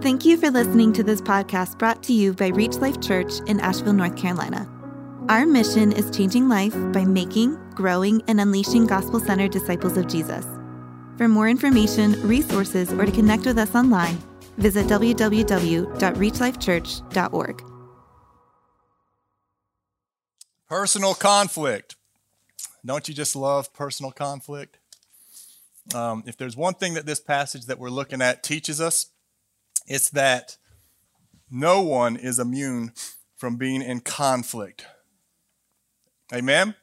Thank you for listening to this podcast brought to you by Reach Life Church in Asheville, North Carolina. Our mission is changing life by making, growing, and unleashing gospel centered disciples of Jesus. For more information, resources, or to connect with us online, visit www.reachlifechurch.org. Personal conflict. Don't you just love personal conflict? Um, if there's one thing that this passage that we're looking at teaches us, it's that no one is immune from being in conflict. Amen?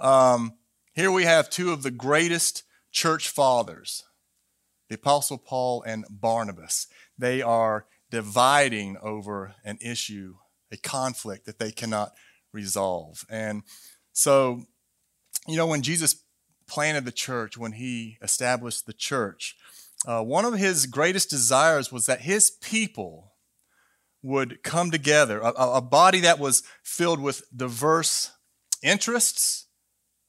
Um, here we have two of the greatest church fathers, the Apostle Paul and Barnabas. They are dividing over an issue, a conflict that they cannot resolve. And so, you know, when Jesus planted the church, when he established the church, uh, one of his greatest desires was that his people would come together, a, a body that was filled with diverse interests,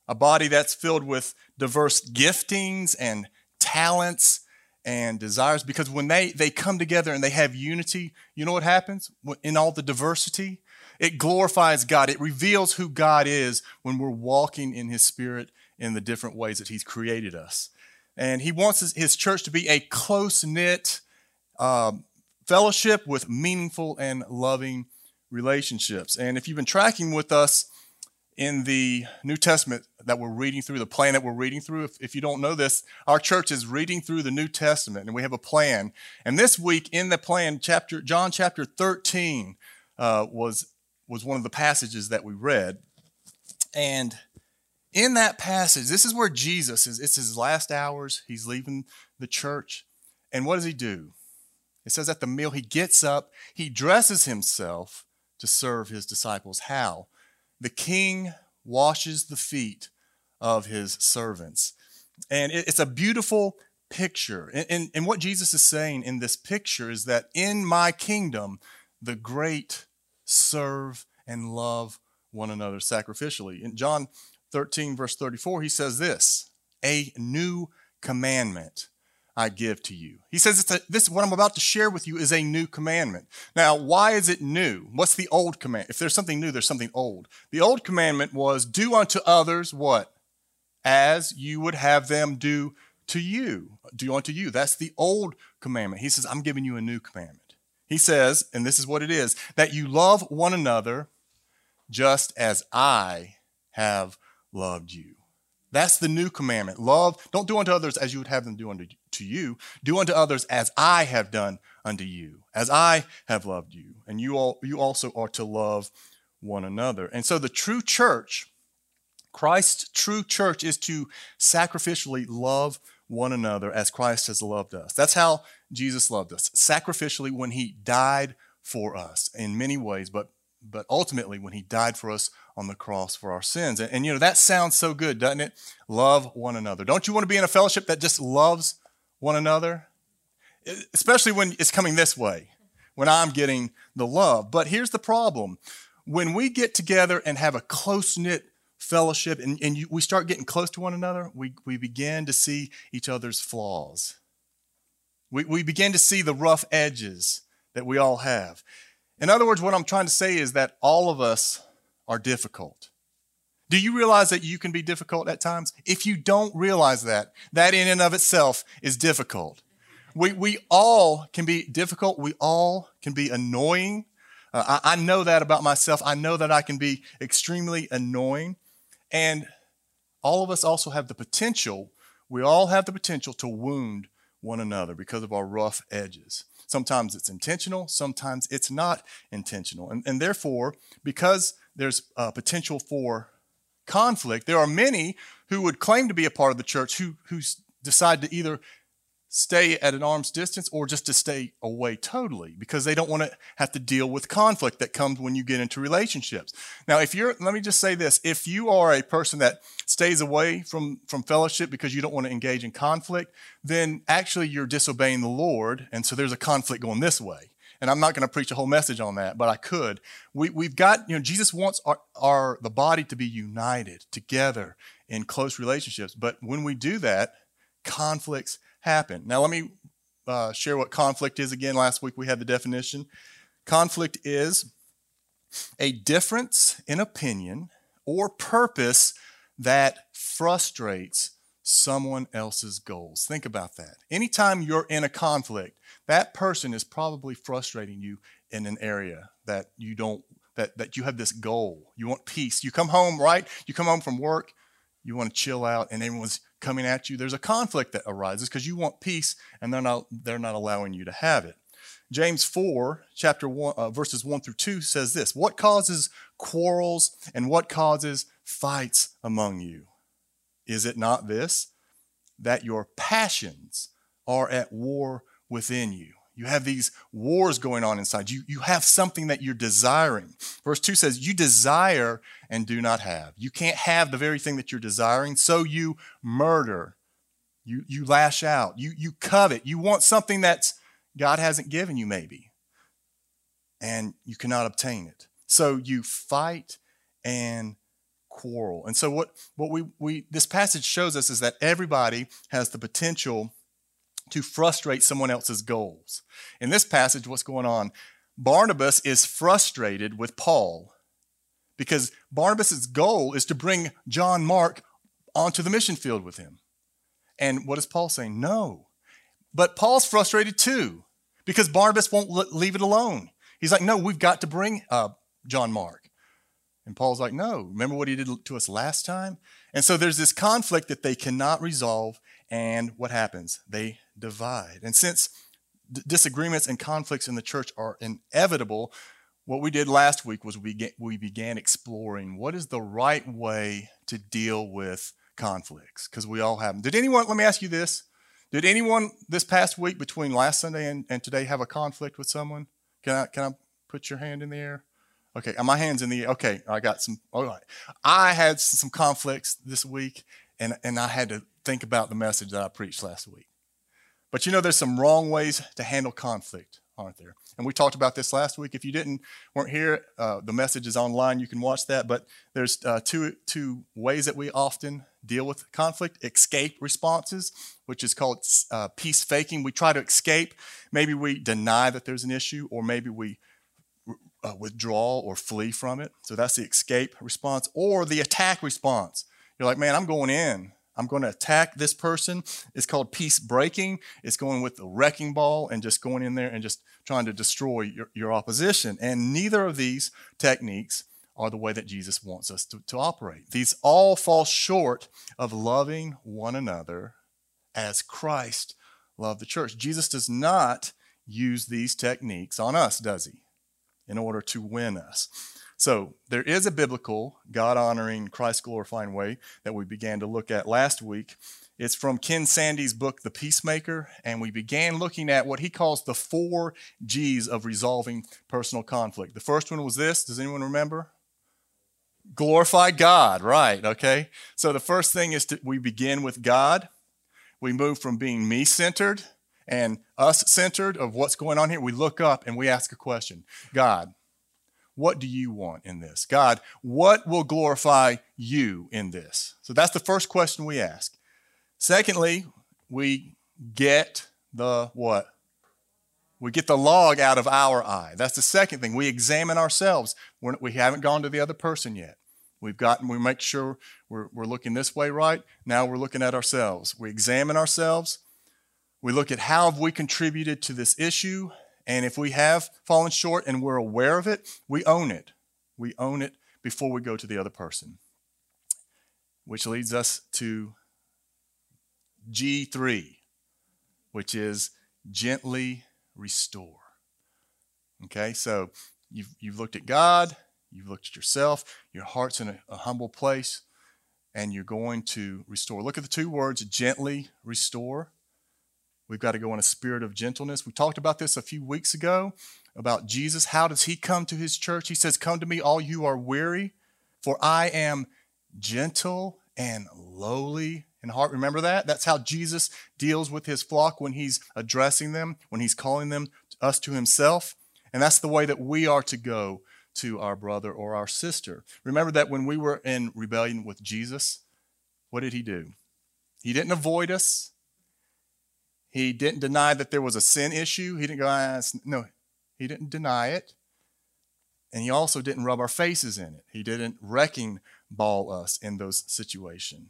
a body that's filled with diverse giftings and talents and desires. Because when they, they come together and they have unity, you know what happens in all the diversity? It glorifies God. It reveals who God is when we're walking in His Spirit in the different ways that He's created us. And He wants His, his church to be a close knit um, fellowship with meaningful and loving relationships. And if you've been tracking with us in the New Testament that we're reading through, the plan that we're reading through, if, if you don't know this, our church is reading through the New Testament and we have a plan. And this week in the plan, chapter John chapter 13 uh, was was one of the passages that we read. And in that passage, this is where Jesus is. It's his last hours. He's leaving the church. And what does he do? It says at the meal, he gets up, he dresses himself to serve his disciples. How? The king washes the feet of his servants. And it's a beautiful picture. And, and, what Jesus is saying in this picture is that in my kingdom, the great serve and love one another sacrificially. In John 13, verse 34, he says this A new commandment I give to you. He says, it's a, This, what I'm about to share with you, is a new commandment. Now, why is it new? What's the old command? If there's something new, there's something old. The old commandment was do unto others what? As you would have them do to you. Do unto you. That's the old commandment. He says, I'm giving you a new commandment. He says, and this is what it is, that you love one another just as I have loved you. That's the new commandment. Love, don't do unto others as you would have them do unto to you. Do unto others as I have done unto you, as I have loved you. And you all you also are to love one another. And so the true church, Christ's true church is to sacrificially love one another as Christ has loved us. That's how Jesus loved us, sacrificially when he died for us in many ways, but but ultimately when he died for us on the cross for our sins. And, and, you know, that sounds so good, doesn't it? Love one another. Don't you want to be in a fellowship that just loves one another? Especially when it's coming this way, when I'm getting the love. But here's the problem when we get together and have a close knit fellowship and, and you, we start getting close to one another, we, we begin to see each other's flaws. We, we begin to see the rough edges that we all have. In other words, what I'm trying to say is that all of us are difficult. Do you realize that you can be difficult at times? If you don't realize that, that in and of itself is difficult. We, we all can be difficult. We all can be annoying. Uh, I, I know that about myself. I know that I can be extremely annoying. And all of us also have the potential, we all have the potential to wound one another because of our rough edges. Sometimes it's intentional, sometimes it's not intentional. And, and therefore, because there's uh, potential for conflict, there are many who would claim to be a part of the church who, who decide to either stay at an arm's distance or just to stay away totally because they don't want to have to deal with conflict that comes when you get into relationships. Now, if you're, let me just say this if you are a person that stays away from, from fellowship because you don't want to engage in conflict, then actually you're disobeying the Lord. And so there's a conflict going this way. And I'm not going to preach a whole message on that, but I could. We, we've got, you know, Jesus wants our, our, the body to be united together in close relationships. But when we do that, conflicts happen. Now, let me uh, share what conflict is again. Last week we had the definition. Conflict is a difference in opinion or purpose that frustrates someone else's goals. Think about that. Anytime you're in a conflict, that person is probably frustrating you in an area that you don't that that you have this goal. You want peace. You come home, right? You come home from work, you want to chill out and everyone's coming at you. There's a conflict that arises because you want peace and they're not they're not allowing you to have it. James 4, chapter 1, uh, verses 1 through 2 says this What causes quarrels and what causes fights among you? Is it not this? That your passions are at war within you. You have these wars going on inside. You, you have something that you're desiring. Verse 2 says, You desire and do not have. You can't have the very thing that you're desiring, so you murder. You, you lash out. You, you covet. You want something that God hasn't given you, maybe, and you cannot obtain it. So you fight and quarrel. And so what, what we, we this passage shows us is that everybody has the potential to frustrate someone else's goals. In this passage, what's going on? Barnabas is frustrated with Paul because Barnabas' goal is to bring John Mark onto the mission field with him. And what is Paul saying? No, but Paul's frustrated too because Barnabas won't leave it alone. He's like, no, we've got to bring uh, John Mark. And Paul's like, no, remember what he did to us last time? And so there's this conflict that they cannot resolve. And what happens? They divide. And since d- disagreements and conflicts in the church are inevitable, what we did last week was we, get, we began exploring what is the right way to deal with conflicts, because we all have them. Did anyone, let me ask you this, did anyone this past week between last Sunday and, and today have a conflict with someone? Can I can I put your hand in the air? Okay, uh, my hand's in the air. Okay, I got some. All right, I had some conflicts this week, and and I had to think about the message that I preached last week. But you know, there's some wrong ways to handle conflict, aren't there? And we talked about this last week. If you didn't weren't here, uh, the message is online. You can watch that. But there's uh, two two ways that we often deal with conflict: escape responses, which is called uh, peace faking. We try to escape. Maybe we deny that there's an issue, or maybe we uh, withdraw or flee from it. So that's the escape response, or the attack response. You're like, man, I'm going in. I'm going to attack this person. It's called peace breaking. It's going with the wrecking ball and just going in there and just trying to destroy your, your opposition. And neither of these techniques are the way that Jesus wants us to, to operate. These all fall short of loving one another as Christ loved the church. Jesus does not use these techniques on us, does he? In order to win us. So there is a biblical, God honoring, Christ glorifying way that we began to look at last week. It's from Ken Sande's book, The Peacemaker, and we began looking at what he calls the four G's of resolving personal conflict. The first one was this. Does anyone remember? Glorify God, right? Okay. So the first thing is to, we begin with God. We move from being me centered and us centered of what's going on here. We look up and we ask a question God, what do you want in this? God, what will glorify you in this? So that's the first question we ask. Secondly, we get the what? We get the log out of our eye. That's the second thing. We examine ourselves. We're, we have not gone to the other person yet. We've gotten, we make sure we're, we're looking this way right. Now we're looking at ourselves. We examine ourselves. We look at how have we contributed to this issue and if we have fallen short and we're aware of it, we own it. We own it before we go to the other person. Which leads us to G3, which is gently restore. Okay, so you've, you've looked at God, you've looked at yourself, your heart's in a, a humble place, and you're going to restore. Look at the two words gently restore. We've got to go in a spirit of gentleness. We talked about this a few weeks ago about Jesus. How does he come to his church? He says, Come to me, all you are weary, for I am gentle and lowly in heart. Remember that? That's how Jesus deals with his flock when he's addressing them, when he's calling them, us to himself. And that's the way that we are to go to our brother or our sister. Remember that when we were in rebellion with Jesus, what did he do? He didn't avoid us. He didn't deny that there was a sin issue. He didn't go, ah, no, he didn't deny it. And he also didn't rub our faces in it. He didn't wrecking ball us in those situations.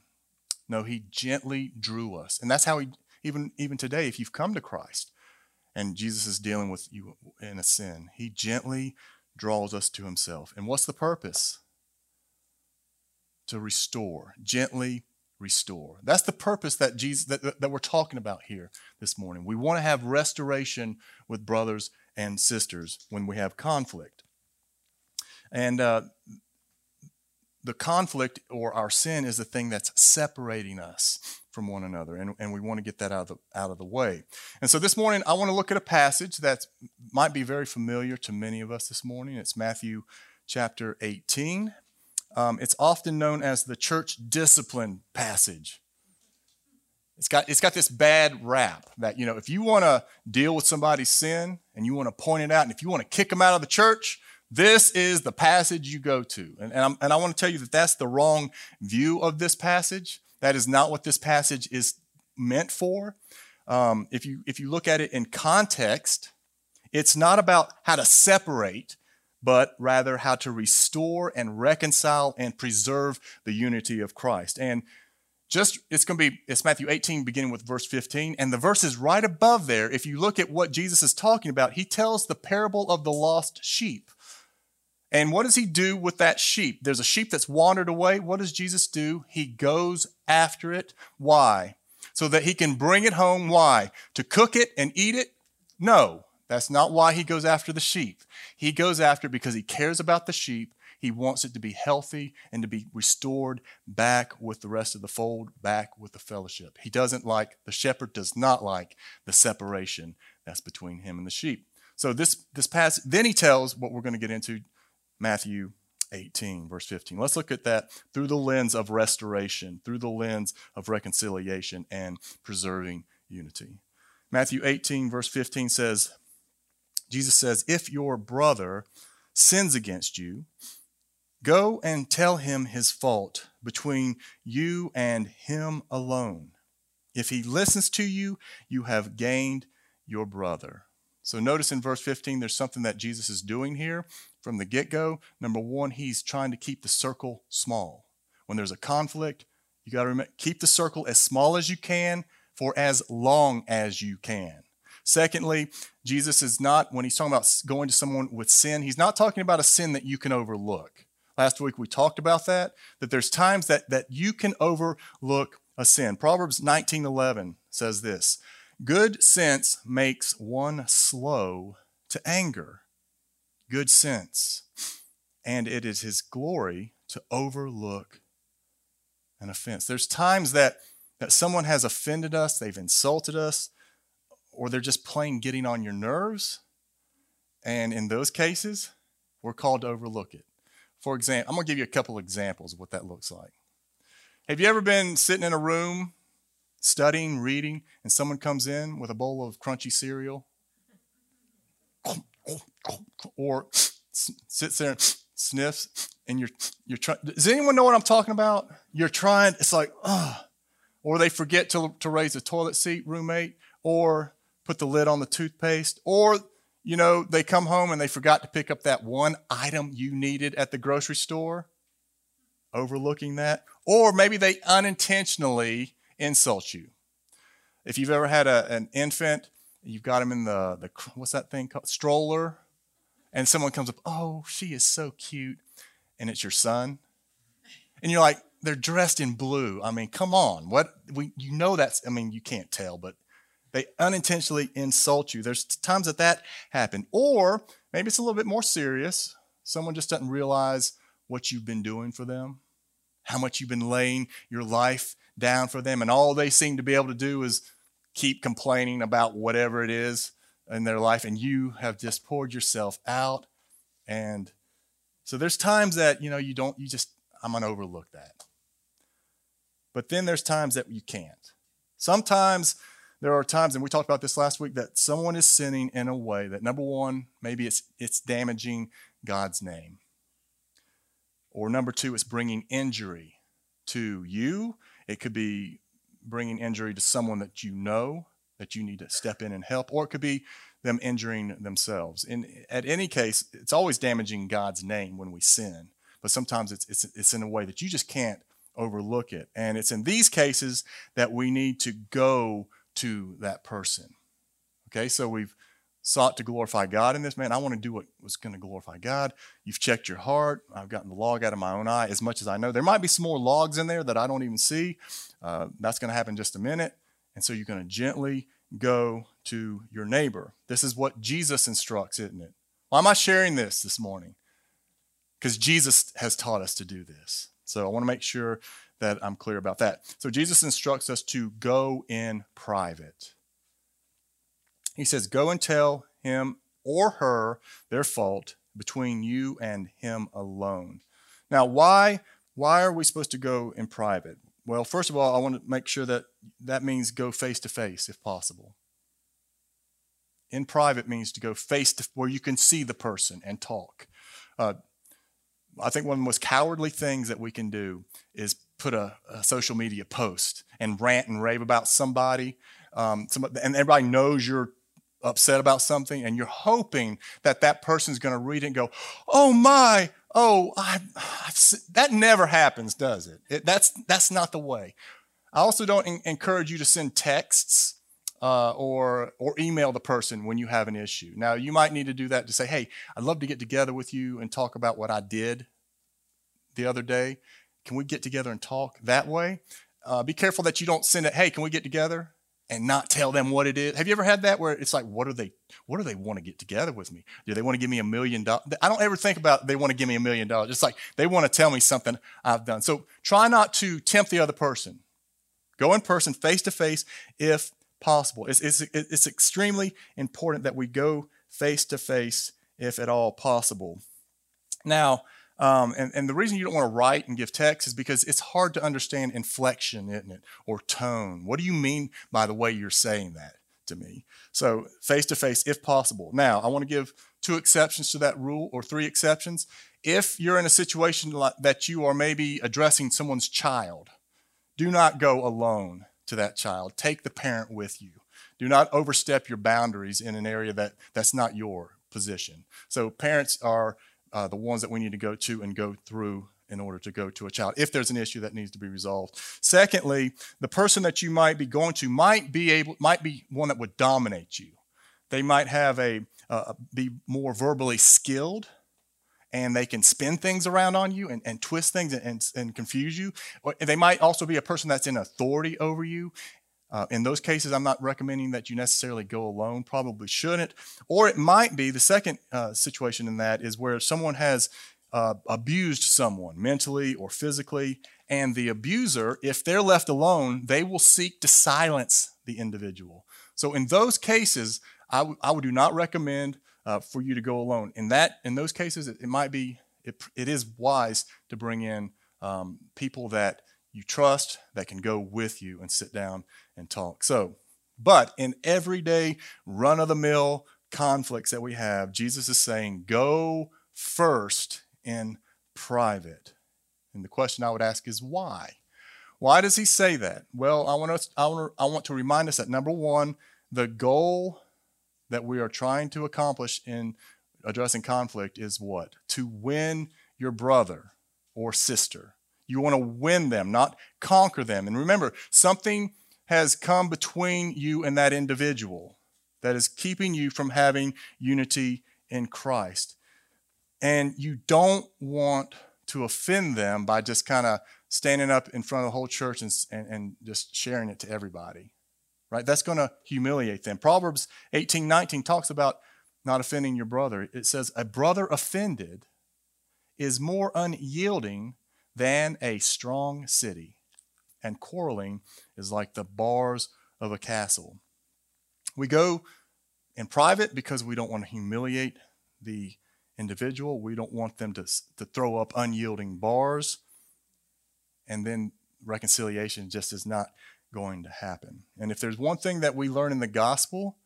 No, he gently drew us. And that's how he, even, even today, if you've come to Christ and Jesus is dealing with you in a sin, he gently draws us to himself. And what's the purpose? To restore, gently restore. That's the purpose that Jesus that, that we're talking about here this morning. We want to have restoration with brothers and sisters when we have conflict. And uh, the conflict or our sin is the thing that's separating us from one another and, and we want to get that out of, the, out of the way and so this morning i want to look at a passage that might be very familiar to many of us this morning it's matthew chapter 18 um, it's often known as the church discipline passage it's got, it's got this bad rap that you know if you want to deal with somebody's sin and you want to point it out and if you want to kick them out of the church this is the passage you go to. And, and, and, i want to tell you that that's the wrong view of this passage. That is not what this passage is meant for. Um, if, you, if you look at it in context, it's not about how to separate, but rather how to restore and reconcile and preserve the unity of Christ. And just it's going to be it's Matthew 18 beginning with verse 15 and the verses right above there if you look at what Jesus is talking about he tells the parable of the lost sheep and what does he do with that sheep? There's a sheep that's wandered away. What does Jesus do? He goes after it. Why? So that he can bring it home. Why? To cook it and eat it? No, that's not why he goes after the sheep. He goes after because he cares about the sheep. He wants it to be healthy and to be restored back with the rest of the fold, back with the fellowship. He doesn't like, the shepherd does not like the separation that's between him and the sheep. So this, this passage, then he tells what we're going to get into Matthew 18, verse 15. Let's look at that through the lens of restoration, through the lens of reconciliation and preserving unity. Matthew 18, verse 15 says, Jesus says, If your brother sins against you, go and tell him his fault between you and him alone. If he listens to you, you have gained your brother. So notice in verse 15, there's something that Jesus is doing here from the get go. Number one, he's trying to keep the circle small. When there's a conflict, you got to keep the circle as small as you can for as long as you can. Secondly, Jesus is not, when he's talking about going to someone with sin, he's not talking about a sin that you can overlook. Last week we talked about that, that there's times that, that you can overlook a sin. Proverbs 19:11 says this: Good sense makes one slow to anger, good sense. And it is his glory to overlook an offense. There's times that, that someone has offended us, they've insulted us, or they're just plain getting on your nerves. And in those cases, we're called to overlook it. For example, I'm going to give you a couple examples of what that looks like. Have you ever been sitting in a room studying, reading, and someone comes in with a bowl of crunchy cereal or sits there and sniffs and you're you're trying does anyone know what i'm talking about you're trying it's like oh or they forget to, to raise the toilet seat roommate or put the lid on the toothpaste or you know they come home and they forgot to pick up that one item you needed at the grocery store overlooking that. Or maybe they unintentionally insult you. If you've ever had a, an infant you've got them in the, the what's that thing called? Stroller. And someone comes up oh she is so cute. And it's your son. And you're like they're dressed in blue. I mean come on. What we you know that's i mean you can't tell but they unintentionally insult you. There's times that that happened. Or maybe it's a little bit more serious. Someone just doesn't realize what you've been doing for them how much you've been laying your life down for them and all they seem to be able to do is keep complaining about whatever it is in their life and you have just poured yourself out. And so there's times that you know you don't you just i'm going to overlook that. But then there's times that you can't. Sometimes there are times and we talked about this last week that someone is sinning in a way that number one maybe it's it's damaging god's name or number two it's bringing injury to you it could be bringing injury to someone that you know that you need to step in and help, or it could be them injuring themselves. In at any case, it's always damaging God's name when we sin, but sometimes it's it's it's in a way that you just can't overlook it. And it's in these cases that we need to go to that person. Okay, so we've sought to glorify God in this. Man, I want to do what was going to glorify God. You've checked your heart. I've gotten the log out of my own eye as much as I know. There might be some more logs in there that I don't even see. Uh, that's going to happen just a minute. And so you're going to gently go to your neighbor. This is what Jesus instructs, isn't it? Why am I sharing this this morning? Because Jesus has taught us to do this. So I want to make sure that I'm clear about that. So Jesus instructs us to go in private. He says, Go and tell him or her their fault between you and him alone. Now, why, why are we supposed to go in private? Well, first of all, I want to make sure that that means go face to face if possible. In private means to go face to where you can see the person and talk. Uh, I think one of the most cowardly things that we can do is put a, a social media post and rant and rave about somebody, um, and everybody knows you're upset about something, and you're hoping that that person's going to read it and go, "Oh my, oh, I, that never happens, does it? it? That's that's not the way. I also don't in, encourage you to send texts uh, or or email the person when you have an issue. Now you might need to do that to say, "Hey, I'd love to get together with you and talk about what I did the other day. Can we get together and talk that way?" Uh, be careful that you don't send it. Hey, can we get together? and not tell them what it is. Have you ever had that where it's like, what are they, what do they want to get together with me? Do they want to give me a million dollars? I don't ever think about they want to give me a million dollars. It's like they want to tell me something I've done. So try not to tempt the other person. Go in person, face to face, if possible. It's, it's, it's extremely important that we go face to face, if at all possible. Now, um, and, and the reason you don't want to write and give text is because it's hard to understand inflection, isn't it? Or tone. What do you mean by the way you're saying that to me? So, face to face, if possible. Now, I want to give two exceptions to that rule or three exceptions. If you're in a situation like that you are maybe addressing someone's child, do not go alone to that child. Take the parent with you. Do not overstep your boundaries in an area that, that's not your position. So, parents are uh, the ones that we need to go to and go through in order to go to a child if there's an issue that needs to be resolved. Secondly, the person that you might be going to might be able might be one that would dominate you. They might have a uh, be more verbally skilled and they can spin things around on you and, and twist things and, and, and confuse you. Or they might also be a person that's in authority over you uh, in those cases, I'm not recommending that you necessarily go alone, probably shouldn't. Or it might be the second uh, situation in that is where someone has uh, abused someone mentally or physically, and the abuser, if they're left alone, they will seek to silence the individual. So in those cases, I, w- I would do not recommend uh, for you to go alone. In that, in those cases, it, it might be it, it is wise to bring in um, people that you trust that can go with you and sit down and talk. So, but in everyday run of the mill conflicts that we have, Jesus is saying, go first in private. And the question I would ask is why? Why does he say that? Well, I want, to, I, want to, I want to remind us that number one, the goal that we are trying to accomplish in addressing conflict is what? To win your brother or sister. You want to win them, not conquer them. And remember, something has come between you and that individual that is keeping you from having unity in Christ. And you don't want to offend them by just kind of standing up in front of the whole church and, and, and just sharing it to everybody. Right? That's going to humiliate them. Proverbs 18 19 talks about not offending your brother. It says, A brother offended is more unyielding than a strong city and quarreling is like the bars of a castle. We go in private because we don't want to humiliate the individual. We don't want them to, to throw up unyielding bars. And then reconciliation just is not going to happen. And if there's one thing that we learn in the gospel,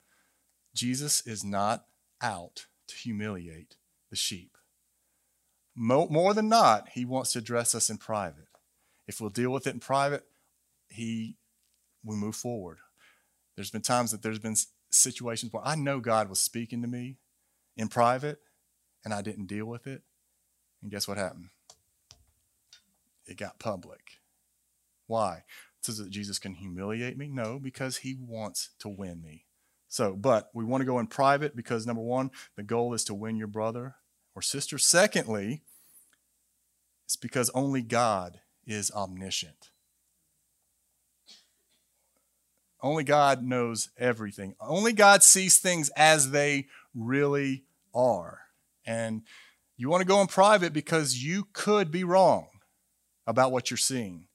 Jesus is not out to humiliate the sheep. More than not, he wants to address us in private. If we'll deal with it in private, he we move forward. There's been times that there's been situations where I know God was speaking to me in private and I didn't deal with it. And guess what happened? It got public. Why? So that Jesus can humiliate me? No, because he wants to win me. So, but we want to go in private because number one, the goal is to win your brother or sister. Secondly, it's because only God is omniscient. Only God knows everything. Only God sees things as they really are. And you want to go in private because you could be wrong about what you're seeing.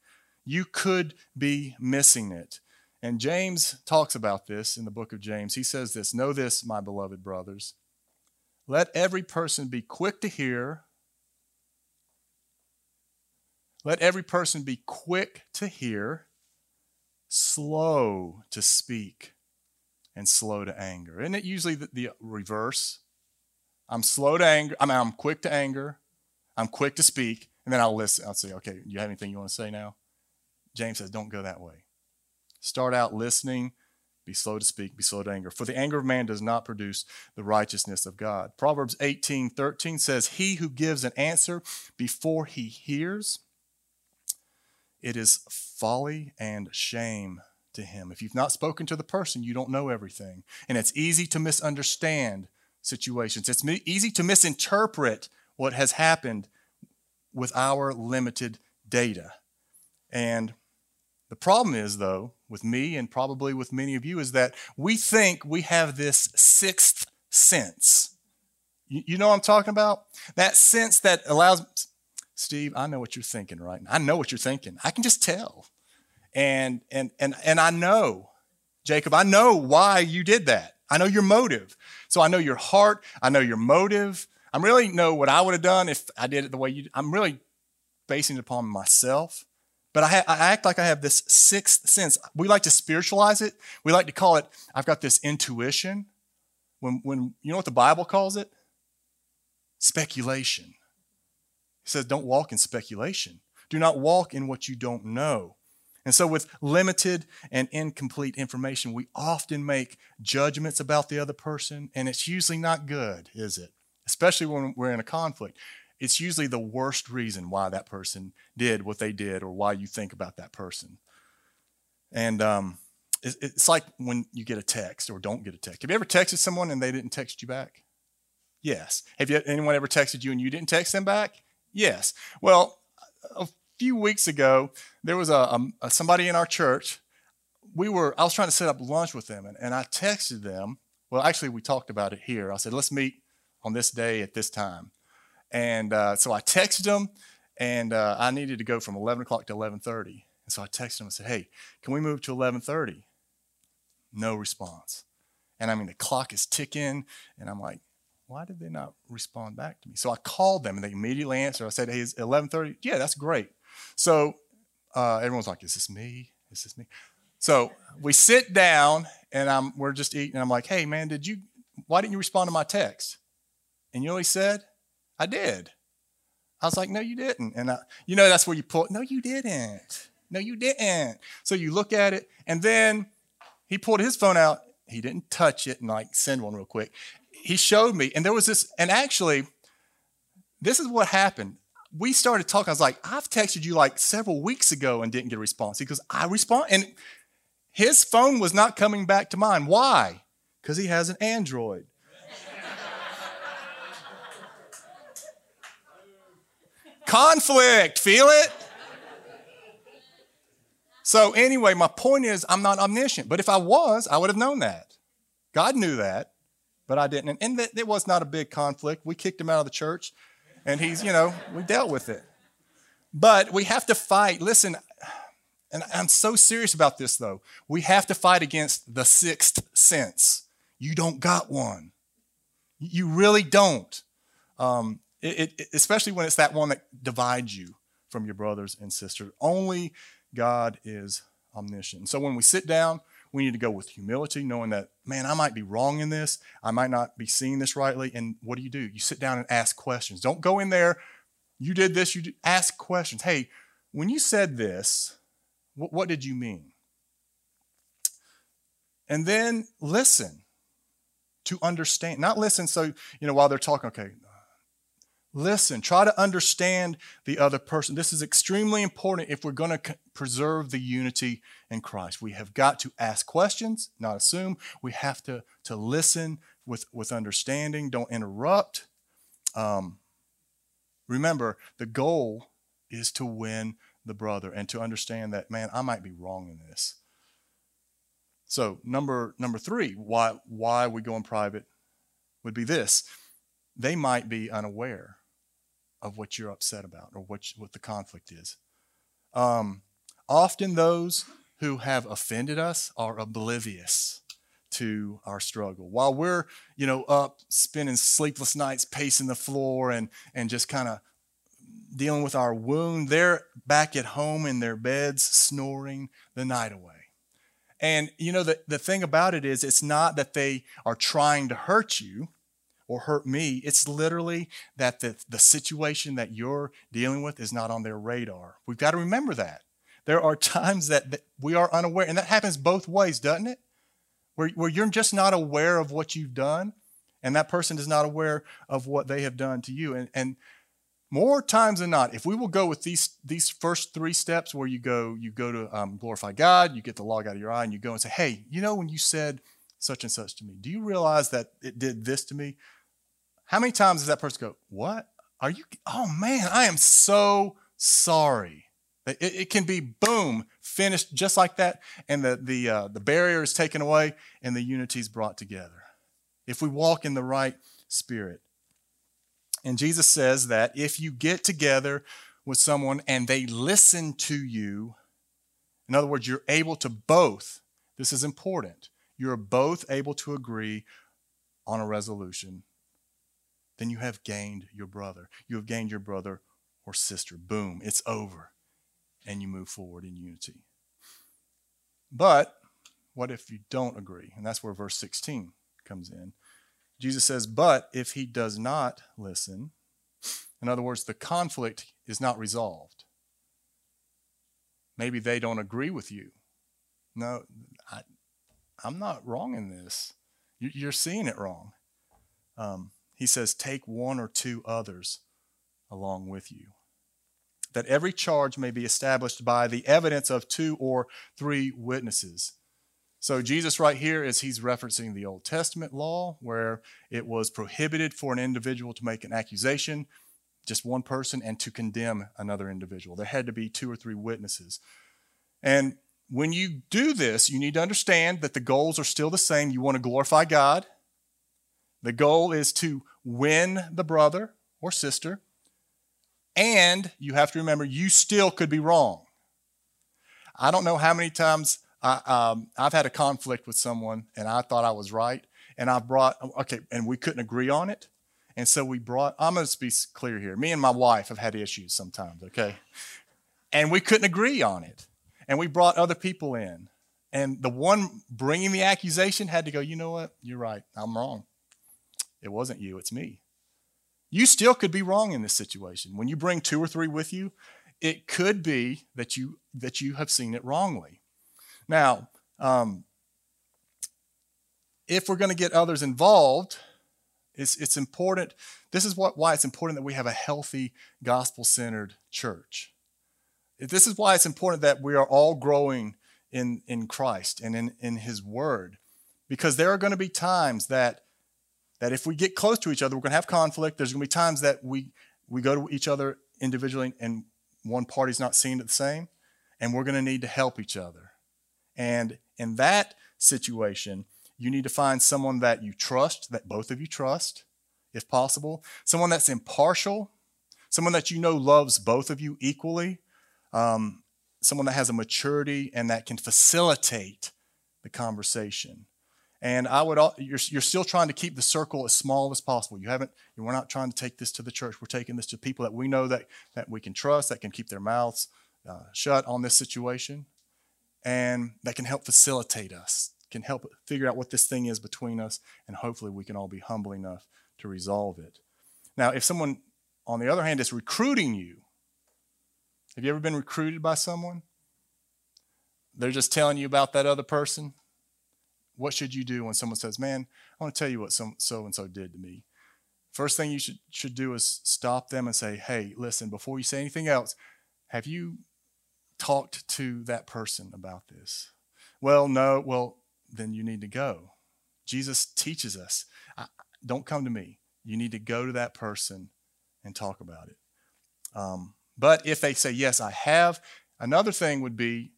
You could be missing it. And James talks about this in the book of James. He says this Know this, my beloved brothers. Let every person be quick to hear. Let every person be quick to hear slow to speak and slow to anger. Isn't it usually the, the reverse? I'm slow to anger. I mean, I'm quick to anger. I'm quick to speak, and then I'll listen. I'll say, okay, you have anything you want to say now? James says, don't go that way. Start out listening, be slow to speak, be slow to anger. For the anger of man does not produce the righteousness of God. Proverbs 18 13 says, He who gives an answer before he hears it is folly and shame to him. If you've not spoken to the person, you don't know everything. And it's easy to misunderstand situations, it's easy to misinterpret what has happened with our limited data. And the problem is, though, with me and probably with many of you, is that we think we have this sixth sense. You, know what I'm talking about? That sense that allows Steve, I know what you're thinking right now. I know what you're thinking. I can just tell. And and and and I know, Jacob, I know why you did that. I know your motive. So I know your heart, I know your motive. I really know what I would have done if I did it the way you I'm really basing it upon myself. But I, ha- I act like I have this sixth sense. We like to spiritualize it. We like to call it, I've got this intuition. When, when you know what the Bible calls it? Speculation. He says, don't walk in speculation. Do not walk in what you don't know. And so, with limited and incomplete information, we often make judgments about the other person, and it's usually not good, is it? Especially when we're in a conflict. It's usually the worst reason why that person did what they did or why you think about that person. And um, it's like when you get a text or don't get a text. Have you ever texted someone and they didn't text you back? Yes. Have you, anyone ever texted you and you didn't text them back? Yes. Well, a few weeks ago, there was a, a, somebody in our church. We were I was trying to set up lunch with them, and, and I texted them. Well, actually, we talked about it here. I said, let's meet on this day at this time. And uh, so I texted them, and uh, I needed to go from 11 o'clock to 11:30. And so I texted them and said, "Hey, can we move to 11:30?" No response. And I mean, the clock is ticking, and I'm like, why did they not respond back to me? So I called them and they immediately answered. I said, hey, it's 1130. Yeah, that's great. So uh, everyone's like, is this me? Is this me? So we sit down and I'm, we're just eating. And I'm like, hey, man, did you, why didn't you respond to my text? And you know he said? I did. I was like, no, you didn't. And I, you know, that's where you pull, no, you didn't. No, you didn't. So you look at it and then he pulled his phone out. He didn't touch it and like send one real quick he showed me, and there was this, and actually, this is what happened. We started talking. I was like, I've texted you like several weeks ago and didn't get a response. Because I respond, and his phone was not coming back to mine. Why? Because he has an Android. Conflict, feel it? So, anyway, my point is, I'm not omniscient, but if I was, I would have known that. God knew that but I didn't. And, and it was not a big conflict. We kicked him out of the church, and he's, you know, we dealt with it. But we have to fight. Listen, and I'm so serious about this though. We have to fight against the sixth sense. You don't got one. You really don't. Um, it, it, especially when it's that one that divides you from your brothers and sisters. Only God is omniscient. So when we sit down, we need to go with humility, knowing that, man, I might be wrong in this. I might not be seeing this rightly. And what do you do? You sit down and ask questions. Don't go in there, you did this, you did, ask questions. Hey, when you said this, what, what did you mean? And then listen to understand. Not listen so, you know, while they're talking, okay, listen, try to understand the other person. This is extremely important if we're going to preserve the unity in Christ. We have got to ask questions, not assume. We have to, to listen with, with understanding, don't interrupt. Um, remember, the goal is to win the brother and to understand that, man, I might be wrong in this. So number number three, why why we go in private would be this. They might be unaware of what you're upset about or what, what the conflict is. Um, often those who have offended us are oblivious to our struggle. While we're, you know, up spending sleepless nights pacing the floor and and just kind of dealing with our wound, they're back at home in their beds snoring the night away. And you know the, the thing about it is it's not that they are trying to hurt you or hurt me. It's literally that the, the situation that you're dealing with is not on their radar. We've got to remember that. There are times that, that we are unaware, and that happens both ways, doesn't it? Where, where you're just not aware of what you've done, and that person is not aware of what they have done to you. And, and more times than not, if we will go with these these first three steps, where you go, you go to um, glorify God, you get the log out of your eye, and you go and say, "Hey, you know when you said such and such to me, do you realize that it did this to me?" How many times does that person go, What? Are you? Oh man, I am so sorry. It, it can be boom, finished just like that, and the, the, uh, the barrier is taken away and the unity is brought together. If we walk in the right spirit. And Jesus says that if you get together with someone and they listen to you, in other words, you're able to both, this is important, you're both able to agree on a resolution then you have gained your brother. You have gained your brother or sister. Boom, it's over. And you move forward in unity. But what if you don't agree? And that's where verse 16 comes in. Jesus says, But if he does not listen, in other words, the conflict is not resolved. Maybe they don't agree with you. No, I, am not wrong in this. You're seeing it wrong. Um, he says, Take one or two others along with you, that every charge may be established by the evidence of two or three witnesses. So, Jesus, right here, is he's referencing the Old Testament law where it was prohibited for an individual to make an accusation, just one person, and to condemn another individual. There had to be two or three witnesses. And when you do this, you need to understand that the goals are still the same. You want to glorify God, the goal is to win the brother or sister, and you have to remember you still could be wrong. I don't know how many times I, um, I've had a conflict with someone and I thought I was right, and I brought, okay, and we couldn't agree on it. And so we brought, I'm going to be clear here. Me and my wife have had issues sometimes, okay? And we couldn't agree on it. And we brought other people in. And the one bringing the accusation had to go, you know what? You're right. I'm wrong. It wasn't you, it's me. You still could be wrong in this situation. When you bring two or three with you, it could be that you that you have seen it wrongly. Now, um, if we're going to get others involved, it's it's important. This is what why it's important that we have a healthy gospel-centered church. This is why it's important that we are all growing in in Christ and in in His Word, because there are going to be times that that if we get close to each other, we're going to have conflict. There's going to be times that we, we go to each other individually and one party's not seeing it the same, and we're going to need to help each other. And in that situation, you need to find someone that you trust, that both of you trust, if possible, someone that's impartial, someone that you know loves both of you equally, um, someone that has a maturity and that can facilitate the conversation. And I would, you're, you're still trying to keep the circle as small as possible. You haven't, we're not trying to take this to the church. We're taking this to people that we know that, that we can trust, that can keep their mouths uh, shut on this situation, and that can help facilitate us, can help figure out what this thing is between us, and hopefully we can all be humble enough to resolve it. Now, if someone, on the other hand, is recruiting you, have you ever been recruited by someone? They're just telling you about that other person what should you do when someone says, Man, I want to tell you what so and so did to me? First thing you should, should do is stop them and say, Hey, listen, before you say anything else, have you talked to that person about this? Well, no. Well, then you need to go. Jesus teaches us don't come to me. You need to go to that person and talk about it. Um, but if they say, Yes, I have, another thing would be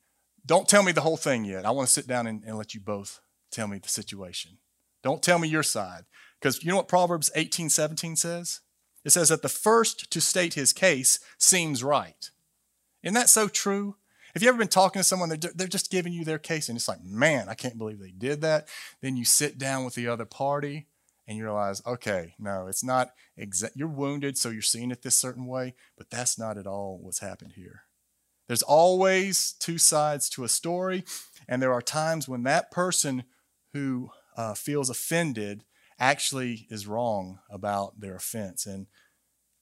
don't tell me the whole thing yet. I want to sit down and, and let you both tell me the situation. Don't tell me your side. Because you know what Proverbs 18 17 says? It says that the first to state his case seems right. Isn't that so true? Have you ever been talking to someone, they're, they're just giving you their case, and it's like, man, I can't believe they did that. Then you sit down with the other party and you realize, okay, no, it's not exact. You're wounded, so you're seeing it this certain way, but that's not at all what's happened here. There's always two sides to a story, and there are times when that person who uh, feels offended actually is wrong about their offense. And,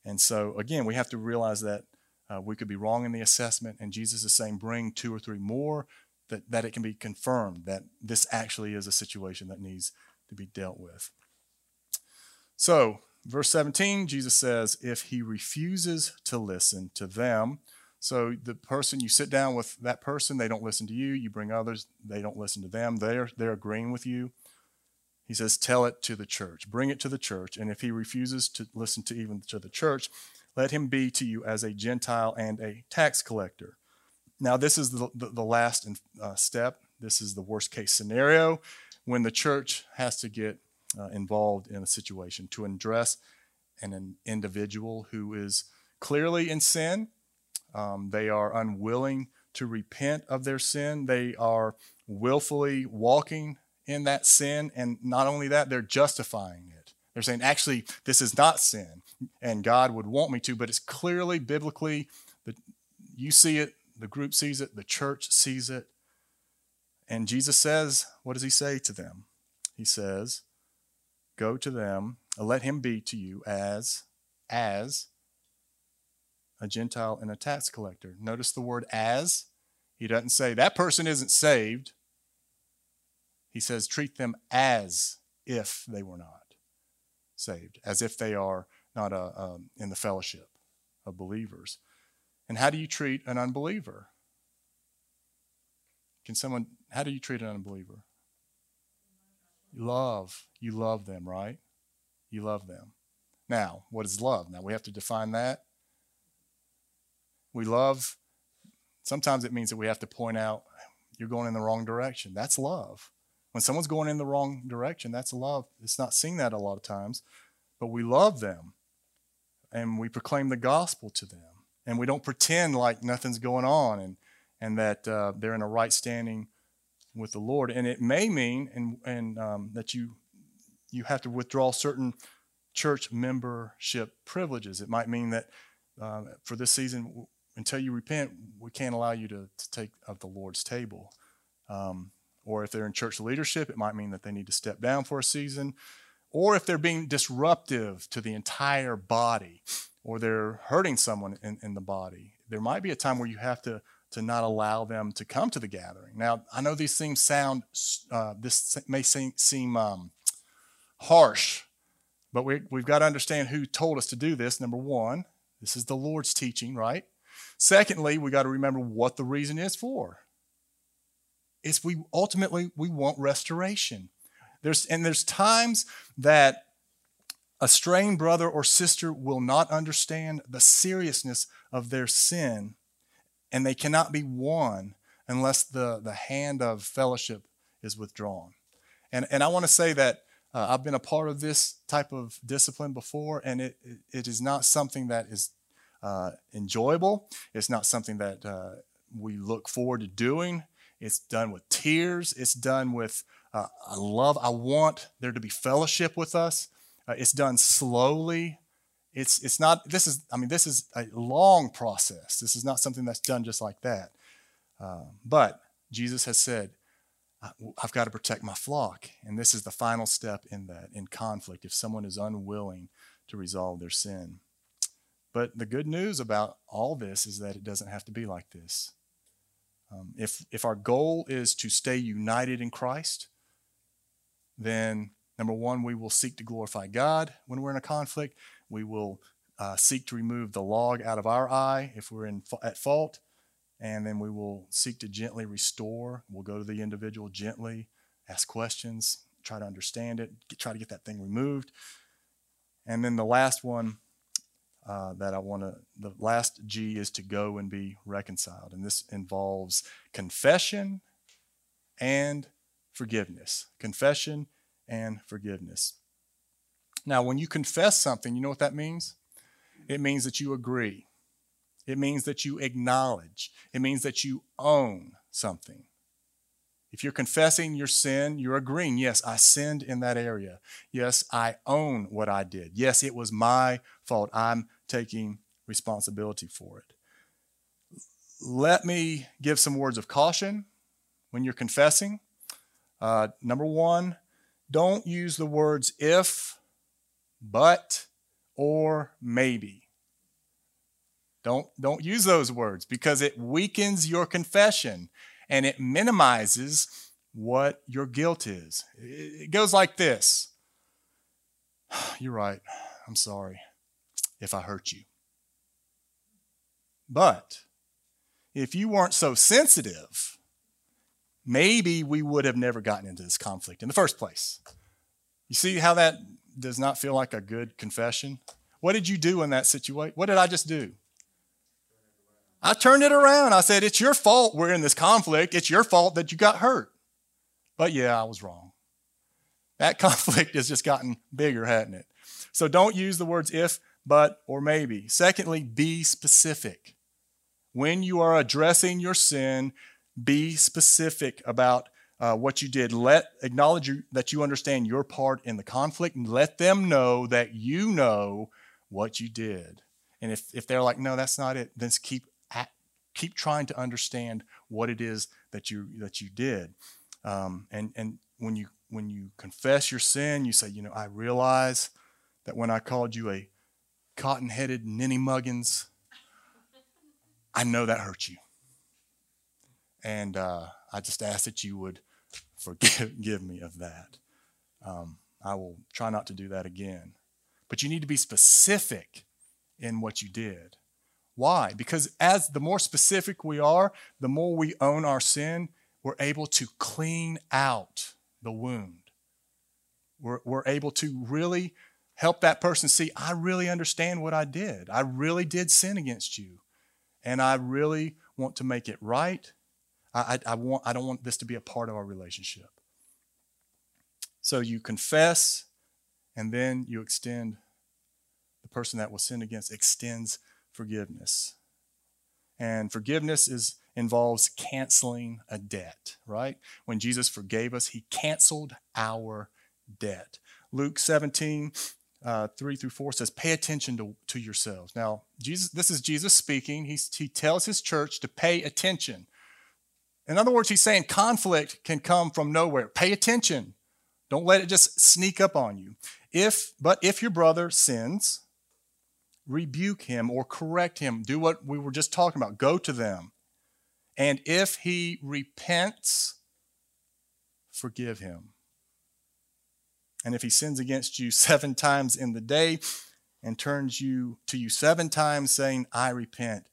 and so, again, we have to realize that uh, we could be wrong in the assessment, and Jesus is saying, bring two or three more, that, that it can be confirmed that this actually is a situation that needs to be dealt with. So, verse 17, Jesus says, if he refuses to listen to them, so the person you sit down with that person, they don't listen to you. You bring others, they don't listen to them. They're they're agreeing with you. He says, tell it to the church. Bring it to the church. And if he refuses to listen to even to the church, let him be to you as a Gentile and a tax collector. Now, this is the, the, the last uh, step. This is the worst case scenario when the church has to get uh, involved in a situation to address an, an individual who is clearly in sin um, they are unwilling to repent of their sin. They are willfully walking in that sin. And not only that, they're justifying it. They're saying, actually, this is not sin, and God would want me to, but it's clearly biblically that you see it, the group sees it, the church sees it. And Jesus says, what does he say to them? He says, Go to them, let him be to you as, as a Gentile, and a tax collector. Notice the word as. He doesn't say that person isn't saved. He says treat them as if they were not saved, as if they are not a, um, in the fellowship of believers. And how do you treat an unbeliever? Can someone, how do you treat an unbeliever? You love. You love them, right? You love them. Now, what is love? Now, we have to define that. We love, sometimes it means that we have to point out you're going in the wrong direction. That's love. When someone's going in the wrong direction, that's love. It's not seen that a lot of times, but we love them and we proclaim the gospel to them. And we don't pretend like nothing's going on and, and that uh, they're in a right standing with the Lord. And it may mean and, and um, that you, you have to withdraw certain church membership privileges. It might mean that um, for this season, until you repent, we can't allow you to, to take of the Lord's table. Um, or if they're in church leadership, it might mean that they need to step down for a season. Or if they're being disruptive to the entire body, or they're hurting someone in, in the body, there might be a time where you have to, to not allow them to come to the gathering. Now, I know these things sound, uh, this may seem, seem um, harsh, but we, we've got to understand who told us to do this. Number one, this is the Lord's teaching, right? Secondly, we got to remember what the reason is for. It's we ultimately we want restoration. There's and there's times that a strained brother or sister will not understand the seriousness of their sin, and they cannot be won unless the, the hand of fellowship is withdrawn. And, and I want to say that uh, I've been a part of this type of discipline before, and it, it is not something that is uh, enjoyable. It's not something that uh, we look forward to doing. It's done with tears. It's done with uh, I love. I want there to be fellowship with us. Uh, it's done slowly. It's it's not. This is. I mean, this is a long process. This is not something that's done just like that. Uh, but Jesus has said, I've got to protect my flock. And this is the final step in that, in conflict, if someone is unwilling to resolve their sin. But the good news about all this is that it doesn't have to be like this. Um, if, if our goal is to stay united in Christ, then number one, we will seek to glorify God when we're in a conflict. We will uh, seek to remove the log out of our eye if we're in, at fault. And then we will seek to gently restore. We'll go to the individual gently, ask questions, try to understand it, get, try to get that thing removed. And then the last one uh, that I want to, the last G is to go and be reconciled. And this involves confession and forgiveness. Confession and forgiveness. Now, when you confess something, you know what that means? It means that you agree. It means that you acknowledge. It means that you own something. If you're confessing your sin, you're agreeing, yes, I sinned in that area. Yes, I own what I did. Yes, it was my fault. I'm taking responsibility for it. Let me give some words of caution when you're confessing. Uh, number one, don't use the words if, but, or maybe. Don't, don't use those words because it weakens your confession and it minimizes what your guilt is. It goes like this You're right. I'm sorry if I hurt you. But if you weren't so sensitive, maybe we would have never gotten into this conflict in the first place. You see how that does not feel like a good confession? What did you do in that situation? What did I just do? I turned it around. I said, It's your fault we're in this conflict. It's your fault that you got hurt. But yeah, I was wrong. That conflict has just gotten bigger, hasn't it? So don't use the words if, but, or maybe. Secondly, be specific. When you are addressing your sin, be specific about uh, what you did. Let acknowledge you, that you understand your part in the conflict and let them know that you know what you did. And if, if they're like, no, that's not it, then keep keep trying to understand what it is that you that you did. Um, and and when you when you confess your sin, you say, you know, I realize that when I called you a cotton-headed ninny muggins, I know that hurt you. And uh, I just ask that you would forgive give me of that. Um, I will try not to do that again. But you need to be specific in what you did. Why? Because as the more specific we are, the more we own our sin, we're able to clean out the wound. We're, we're able to really help that person see, I really understand what I did. I really did sin against you. And I really want to make it right. I, I, I, want, I don't want this to be a part of our relationship. So you confess, and then you extend, the person that was sinned against extends forgiveness. And forgiveness is involves canceling a debt, right? When Jesus forgave us, he canceled our debt. Luke 17, uh, 3 through 4 says, Pay attention to, to yourselves. Now, Jesus, this is Jesus speaking. He's, he tells his church to pay attention. In other words, he's saying conflict can come from nowhere. Pay attention. Don't let it just sneak up on you. If, but if your brother sins, rebuke him or correct him. Do what we were just talking about. Go to them. And if he repents, forgive him. And if he sins against you seven times in the day and turns you to you seven times saying, I repent,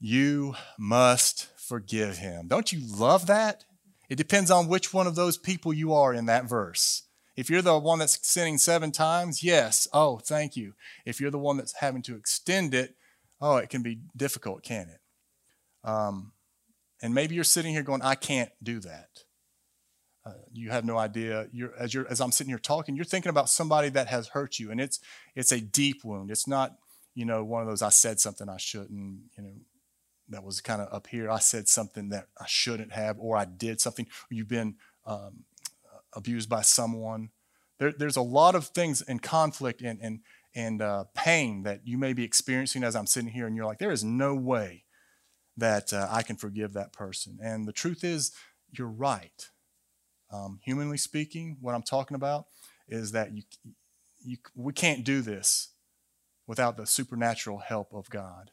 you must forgive him. Don't you love that? It depends on which one of those people you are in that verse. If you're the one that's sinning seven times, yes. Oh, thank you. If you're the one that's having to extend it, oh, it can be difficult, can it? Um, and maybe you're sitting here going, I can't do that. Uh, you have no idea. You're, as, you're, as I'm sitting here talking, you're thinking about somebody that has hurt you, and it's, it's a deep wound. It's not, you know, one of those I said something I shouldn't, you know, that was kind of up here. I said something that I shouldn't have, or I did something. You've been um, abused by someone. There, there's a lot of things in conflict and, and, and uh, pain that you may be experiencing as I'm sitting here, and you're like, there is no way that uh, I can forgive that person. And the truth is, you're right. Um, humanly speaking, what I'm talking about is that you, you, we can't do this without the supernatural help of God,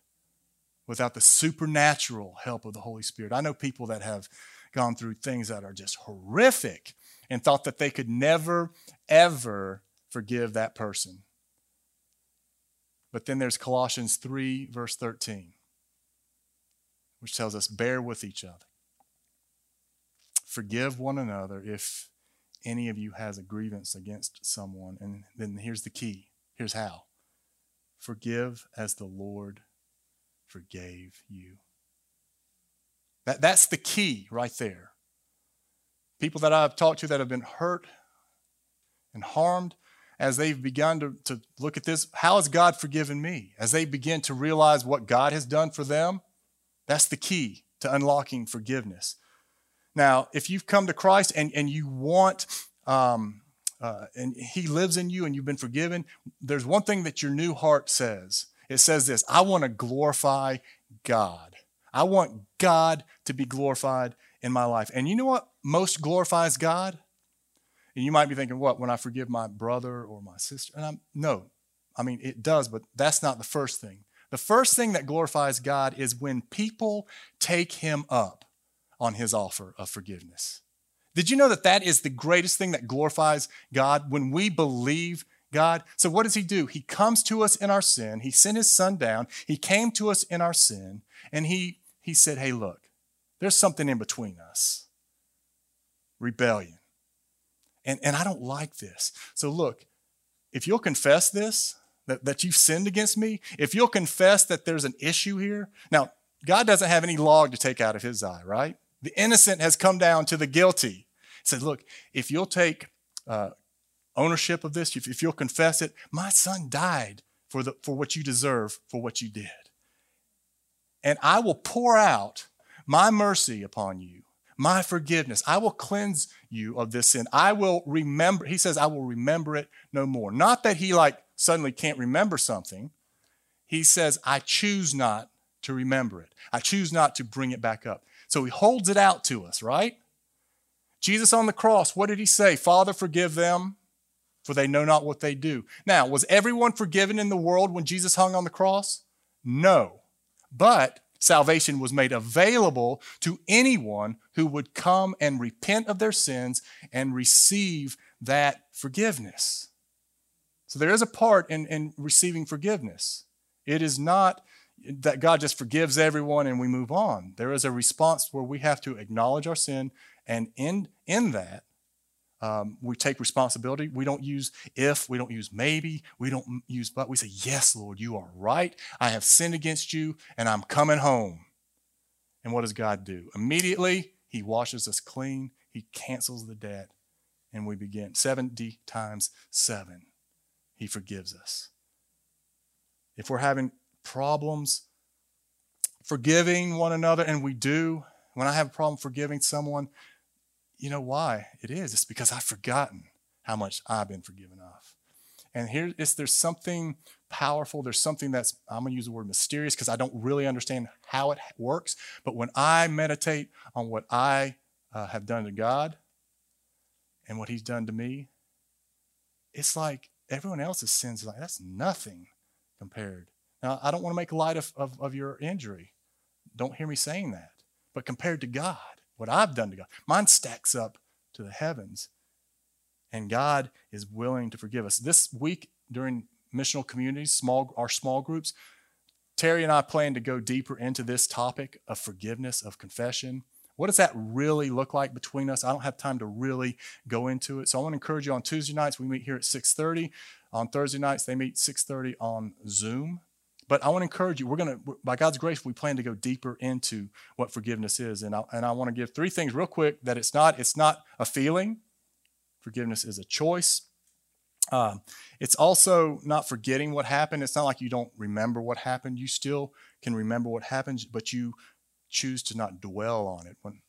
without the supernatural help of the Holy Spirit. I know people that have gone through things that are just horrific and thought that they could never, ever forgive that person. But then there's Colossians 3, verse 13, which tells us, bear with each other. Forgive one another if any of you has a grievance against someone. And then here's the key here's how forgive as the Lord forgave you. That, that's the key right there. People that I've talked to that have been hurt and harmed, as they've begun to, to look at this, how has God forgiven me? As they begin to realize what God has done for them, that's the key to unlocking forgiveness. Now, if you've come to Christ and, and you want, um, uh, and He lives in you and you've been forgiven, there's one thing that your new heart says. It says this I want to glorify God. I want God to be glorified in my life. And you know what most glorifies God? And you might be thinking, what, when I forgive my brother or my sister? And I'm, no, I mean, it does, but that's not the first thing. The first thing that glorifies God is when people take him up on his offer of forgiveness. Did you know that that is the greatest thing that glorifies God when we believe God? So, what does he do? He comes to us in our sin. He sent his son down. He came to us in our sin, and he, he said, Hey, look, there's something in between us rebellion. And, and I don't like this. So, look, if you'll confess this, that, that you've sinned against me, if you'll confess that there's an issue here, now, God doesn't have any log to take out of his eye, right? The innocent has come down to the guilty. He said, Look, if you'll take uh, ownership of this, if, if you'll confess it, my son died for, the, for what you deserve, for what you did. And I will pour out my mercy upon you, my forgiveness. I will cleanse you of this sin. I will remember, he says, I will remember it no more. Not that he like suddenly can't remember something. He says, I choose not to remember it. I choose not to bring it back up. So he holds it out to us, right? Jesus on the cross, what did he say? Father, forgive them, for they know not what they do. Now, was everyone forgiven in the world when Jesus hung on the cross? No. But salvation was made available to anyone who would come and repent of their sins and receive that forgiveness. So there is a part in, in receiving forgiveness. It is not that God just forgives everyone and we move on. There is a response where we have to acknowledge our sin, and in, in that, um, we take responsibility. We don't use if, we don't use maybe, we don't use but. We say, Yes, Lord, you are right. I have sinned against you, and I'm coming home. And what does God do? Immediately, He washes us clean, He cancels the debt, and we begin 70 times 7. He forgives us. If we're having problems forgiving one another, and we do. When I have a problem forgiving someone, you know why it is? It's because I've forgotten how much I've been forgiven of. And here is there's something powerful. There's something that's I'm gonna use the word mysterious because I don't really understand how it works. But when I meditate on what I uh, have done to God and what He's done to me, it's like everyone else's sins. Like that's nothing compared now, I don't want to make light of, of, of your injury. Don't hear me saying that. But compared to God, what I've done to God, mine stacks up to the heavens. And God is willing to forgive us. This week during missional communities, small our small groups, Terry and I plan to go deeper into this topic of forgiveness, of confession. What does that really look like between us? I don't have time to really go into it. So I want to encourage you on Tuesday nights, we meet here at 6:30. On Thursday nights, they meet 6:30 on Zoom. But I want to encourage you. We're going to, by God's grace, we plan to go deeper into what forgiveness is, and I, and I want to give three things real quick. That it's not, it's not a feeling. Forgiveness is a choice. Uh, it's also not forgetting what happened. It's not like you don't remember what happened. You still can remember what happened, but you choose to not dwell on it. When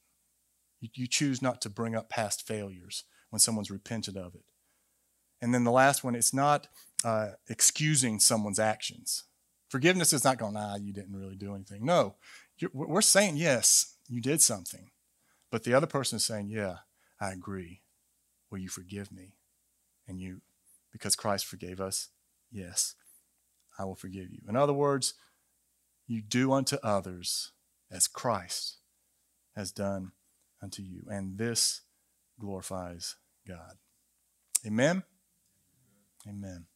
you, you choose not to bring up past failures when someone's repented of it. And then the last one, it's not uh, excusing someone's actions. Forgiveness is not going, ah, you didn't really do anything. No, we're saying, yes, you did something. But the other person is saying, yeah, I agree. Will you forgive me? And you, because Christ forgave us, yes, I will forgive you. In other words, you do unto others as Christ has done unto you. And this glorifies God. Amen? Amen.